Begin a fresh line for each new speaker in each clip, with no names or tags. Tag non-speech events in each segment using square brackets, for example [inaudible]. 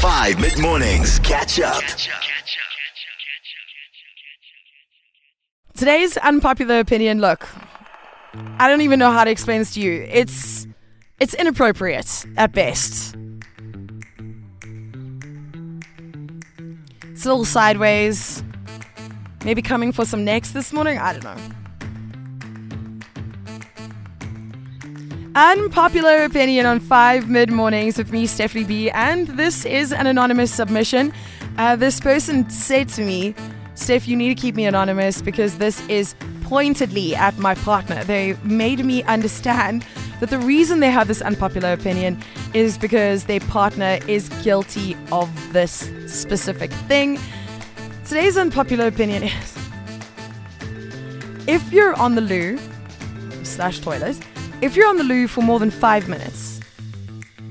5 mid mornings. Catch up.
Today's unpopular opinion. Look, I don't even know how to explain this to you. It's it's inappropriate at best. It's a little sideways. Maybe coming for some necks this morning. I don't know. Unpopular opinion on five mid mornings with me, Stephanie Be. And this is an anonymous submission. Uh, this person said to me, Steph, you need to keep me anonymous because this is pointedly at my partner. They made me understand that the reason they have this unpopular opinion is because their partner is guilty of this specific thing. Today's unpopular opinion is if you're on the loo slash toilet, if you're on the loo for more than five minutes,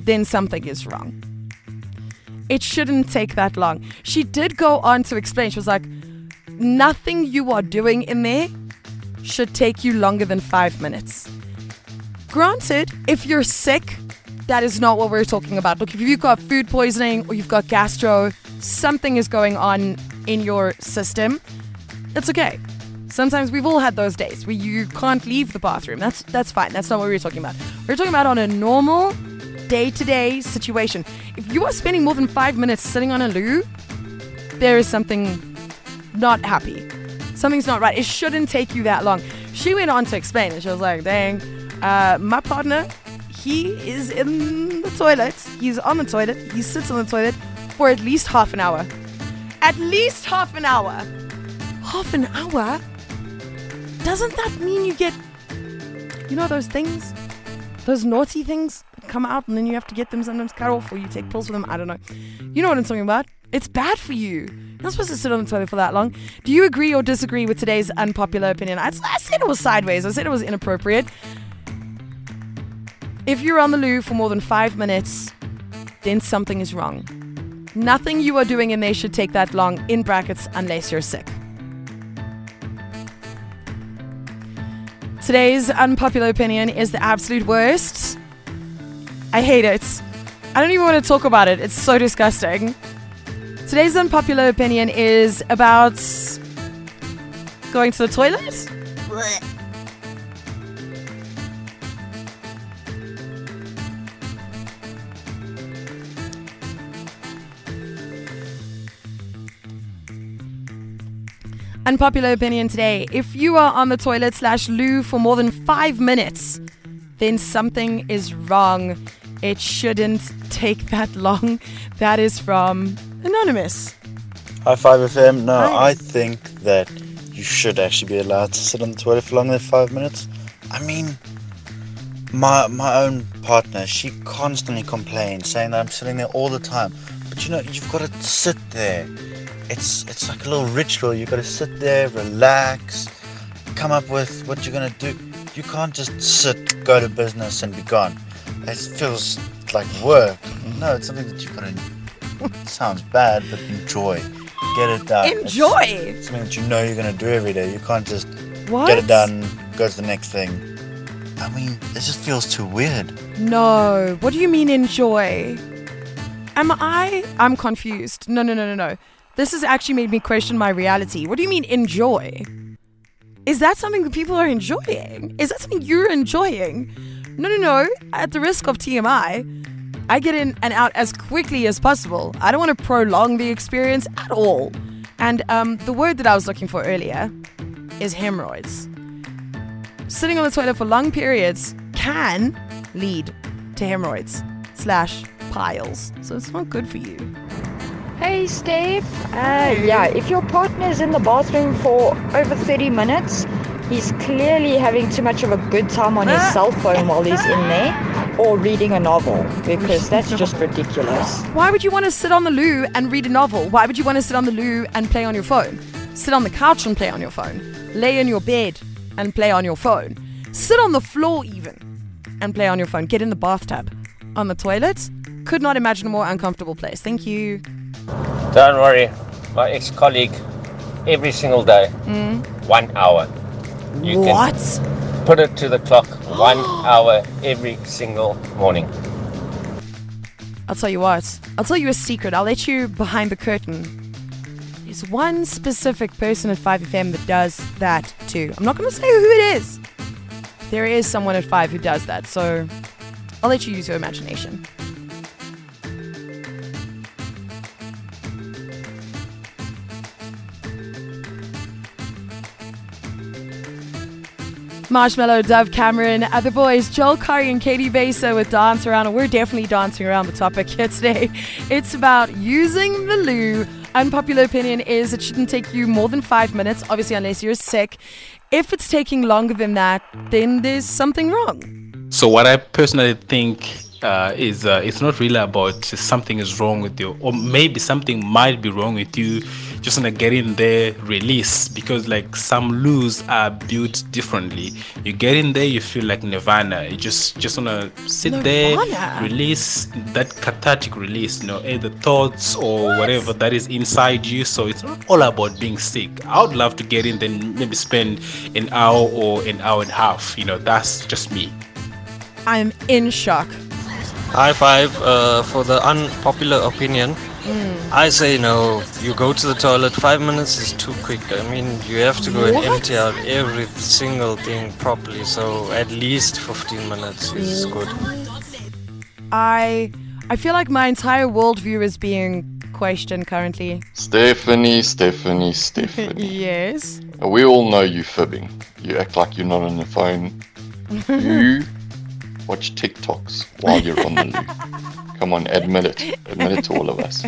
then something is wrong. It shouldn't take that long. She did go on to explain. She was like, nothing you are doing in there should take you longer than five minutes. Granted, if you're sick, that is not what we're talking about. Look, if you've got food poisoning or you've got gastro, something is going on in your system, it's okay. Sometimes we've all had those days where you can't leave the bathroom. That's that's fine. That's not what we are talking about. We're talking about on a normal day-to-day situation. If you are spending more than 5 minutes sitting on a loo, there is something not happy. Something's not right. It shouldn't take you that long. She went on to explain and she was like, dang, uh, my partner, he is in the toilet. He's on the toilet. He sits on the toilet for at least half an hour. At least half an hour. Half an hour? Doesn't that mean you get, you know, those things? Those naughty things that come out and then you have to get them sometimes cut off or you take pills for them. I don't know. You know what I'm talking about. It's bad for you. You're not supposed to sit on the toilet for that long. Do you agree or disagree with today's unpopular opinion? I, I said it was sideways. I said it was inappropriate. If you're on the loo for more than five minutes, then something is wrong. Nothing you are doing in there should take that long, in brackets, unless you're sick. Today's unpopular opinion is the absolute worst. I hate it. I don't even want to talk about it. It's so disgusting. Today's unpopular opinion is about going to the toilet. Unpopular opinion today. If you are on the toilet slash loo for more than five minutes, then something is wrong. It shouldn't take that long. That is from Anonymous.
High Five FM. No,
Hi.
I think that you should actually be allowed to sit on the toilet for longer than five minutes. I mean, my my own partner, she constantly complains, saying that I'm sitting there all the time. But you know, you've got to sit there. It's it's like a little ritual. You've got to sit there, relax, come up with what you're gonna do. You can't just sit, go to business, and be gone. It feels like work. No, it's something that you gotta. [laughs] sounds bad, but enjoy. Get it done. It's
Enjoy.
something that you know you're gonna do every day. You can't just
What?
get it done, go to the next thing. I mean, it just feels too weird.
No. What do you mean enjoy? Am I? I'm confused. No, no, no, no, no. This has actually made me question my reality. What do you mean enjoy? Is that something that people are enjoying? Is that something you're enjoying? No, no, no. At the risk of TMI, I get in and out as quickly as possible. I don't want to prolong the experience at all. And um, the word that I was looking for earlier is hemorrhoids. Sitting on the toilet for long periods can lead to hemorrhoids slash piles. So it's not good for you.
Hey Steph, uh, yeah, if your partner is in the bathroom for over 30 minutes, he's clearly having too much of a good time on his cell phone while he's in there or reading a novel because that's just ridiculous.
Why would you want to sit on the loo and read a novel? Why would you want to sit on the loo and play on your phone? Sit on the couch and play on your phone. Lay in your bed and play on your phone. Sit on the floor even and play on your phone. Get in the bathtub. On the toilet? Could not imagine a more uncomfortable place. Thank you.
Don't worry, my ex colleague, every single day, mm. one hour. You
what?
can put it to the clock, [gasps] one hour every single morning.
I'll tell you what. I'll tell you a secret. I'll let you behind the curtain. There's one specific person at 5FM that does that too. I'm not going to say who it is. There is someone at 5 who does that, so I'll let you use your imagination. Marshmello, Dove Cameron, other boys, Joel Corry and Caity Baser with Dance Around, and we're definitely dancing around the topic here today. It's about using the loo. Unpopular opinion is it shouldn't take you more than five minutes, obviously, unless you're sick. If it's taking longer than that, then there's something wrong.
So what I personally think uh, is uh, it's not really about something is wrong with you, or maybe something might be wrong with you. Just wanna get in there, release because like some loos are built differently. You get in there, you feel like nirvana. You just just wanna sit
Nirvana?
there, release that cathartic release. You know, the thoughts or whatever that is inside you. So it's not all about being sick. I would love to get in, then maybe spend an hour or an hour and a half. You know, that's just me.
I'm in shock.
High five uh, for the unpopular opinion. I say no. You go to the toilet, five minutes is too quick. I mean, you have to go and empty out every single thing properly. So at least 15 minutes is good.
I I feel like my entire worldview is being questioned currently.
Stephanie, Stephanie, Stephanie. [laughs]
yes.
we all know you fibbing. You act like you're not on the phone. [laughs] You watch TikToks while you're on the loo. [laughs] Come on, admit it. Admit it to all of us.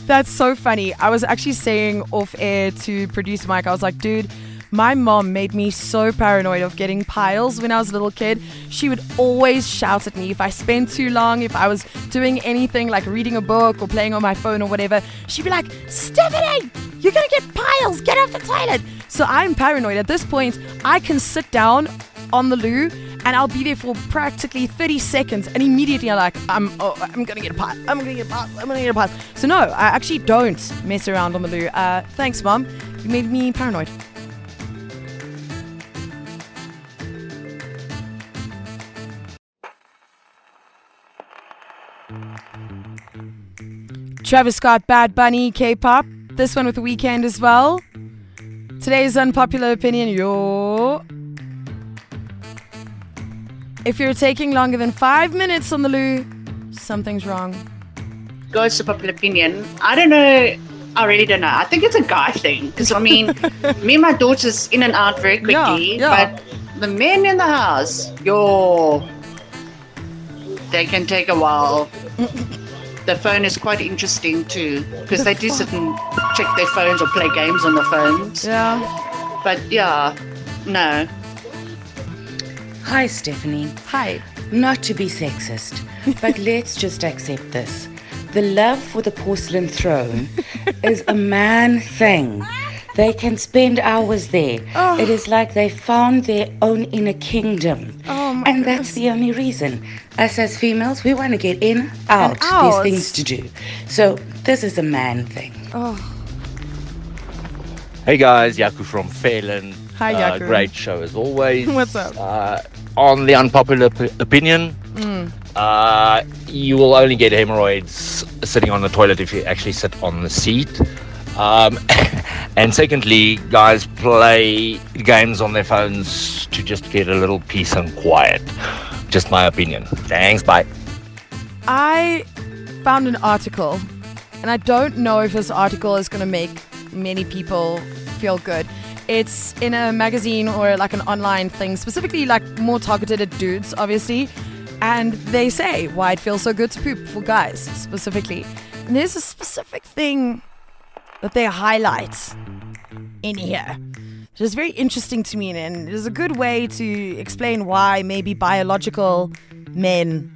[laughs]
That's so funny. I was actually saying off air to producer Mike, I was like, dude, my mom made me so paranoid of getting piles when I was a little kid. She would always shout at me if I spent too long, if I was doing anything like reading a book or playing on my phone or whatever. She'd be like, Stephanie, you're gonna get piles, get off the toilet. So I'm paranoid. At this point, I can sit down on the loo and I'll be there for practically 30 seconds and immediately I'm like, I'm, oh, I'm gonna get a pile, I'm gonna get a pile, I'm gonna get a pile. So no, I actually don't mess around on the loo. Uh, thanks, mom. You made me paranoid. Travis Scott, Bad Bunny, K-pop. This one with the Weeknd as well. Today's unpopular opinion, yo. If you're taking longer than five minutes on the loo, something's wrong.
goes to popular opinion. I don't know. I really don't know. I think it's a guy thing because I mean, [laughs] me and my daughter's in and out very quickly,
Yeah, yeah.
but the men in the house, yo, they can take a while. [laughs] the phone is quite interesting too because they do sit and check their phones or play games on the phones.
Yeah.
But yeah, no.
Hi, Stephanie.
Hi.
Not to be sexist, but [laughs] let's just accept this. The love for the porcelain throne is a man thing. They can spend hours there.
Oh.
It is like they found their own inner kingdom.
Oh my
and that's the only reason. Us as females, we want to get in, out.
out.
There's things to do. So this is a man thing.
Oh,
Hey guys, Yaku from Fairland.
Hi,
Uh,
Yaku.
great show as always. [laughs]
What's up?
Uh, on the unpopular p- opinion,
Mm.
uh, you will only get hemorrhoids sitting on the toilet if you actually sit on the seat. Um, [laughs] and secondly, guys play games on their phones to just get a little peace and quiet. Just my opinion. Thanks, bye.
I found an article, and I don't know if this article is going to make many people feel good. It's in a magazine or like an online thing, specifically like more targeted at dudes, obviously. And they say why it feels so good to poop for guys, specifically. And there's a specific thing that they highlight in here. Which is very interesting to me, and it is a good way to explain why maybe biological men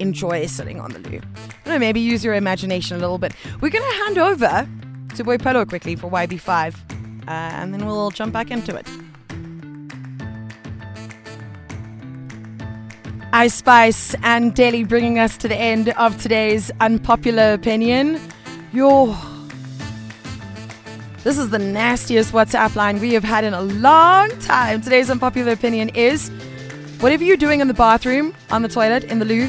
enjoy sitting on the loo. Know, maybe use your imagination a little bit. We're going to hand over to Boy Pelo quickly for YB5, uh, and then we'll jump back into it. Ice Spice and Daily bringing us to the end of today's unpopular opinion. Your this is the nastiest WhatsApp line we have had in a long time. Today's unpopular opinion is whatever you're doing in the bathroom, on the toilet, in the loo,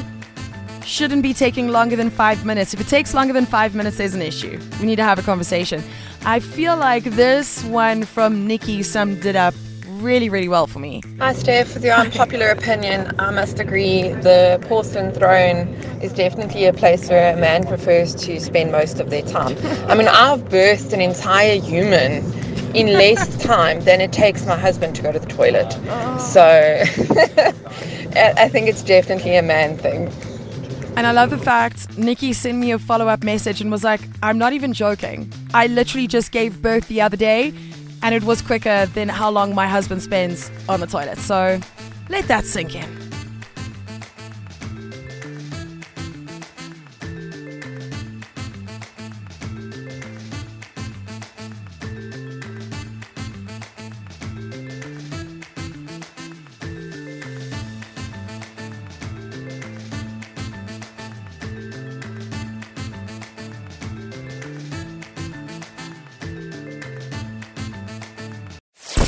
shouldn't be taking longer than five minutes. If it takes longer than five minutes, there's an issue. We need to have a conversation. I feel like this one from Nikki summed it up really, really well for me.
Hi, Steph. With your unpopular [laughs] opinion, I must agree the porcelain throne is definitely a place where a man prefers to spend most of their time. I mean, I've birthed an entire human in less [laughs] time than it takes my husband to go to the toilet. Oh. So [laughs] I I think it's definitely a man thing.
And I love the fact Nikki sent me a follow up message and was like, I'm not even joking. I literally just gave birth the other day and it was quicker than how long my husband spends on the toilet. So let that sink in.